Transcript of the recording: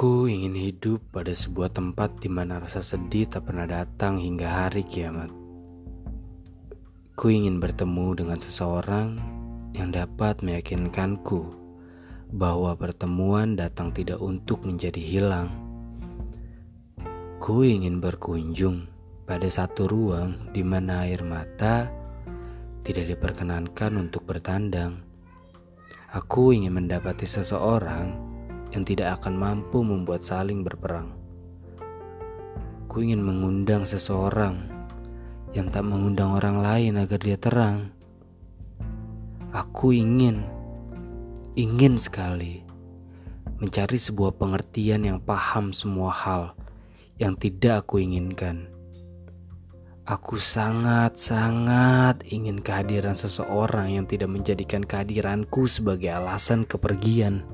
Aku ingin hidup pada sebuah tempat di mana rasa sedih tak pernah datang hingga hari kiamat. Ku ingin bertemu dengan seseorang yang dapat meyakinkanku bahwa pertemuan datang tidak untuk menjadi hilang. Ku ingin berkunjung pada satu ruang di mana air mata tidak diperkenankan untuk bertandang. Aku ingin mendapati seseorang yang tidak akan mampu membuat saling berperang. Ku ingin mengundang seseorang yang tak mengundang orang lain agar dia terang. Aku ingin, ingin sekali mencari sebuah pengertian yang paham semua hal yang tidak aku inginkan. Aku sangat-sangat ingin kehadiran seseorang yang tidak menjadikan kehadiranku sebagai alasan kepergian.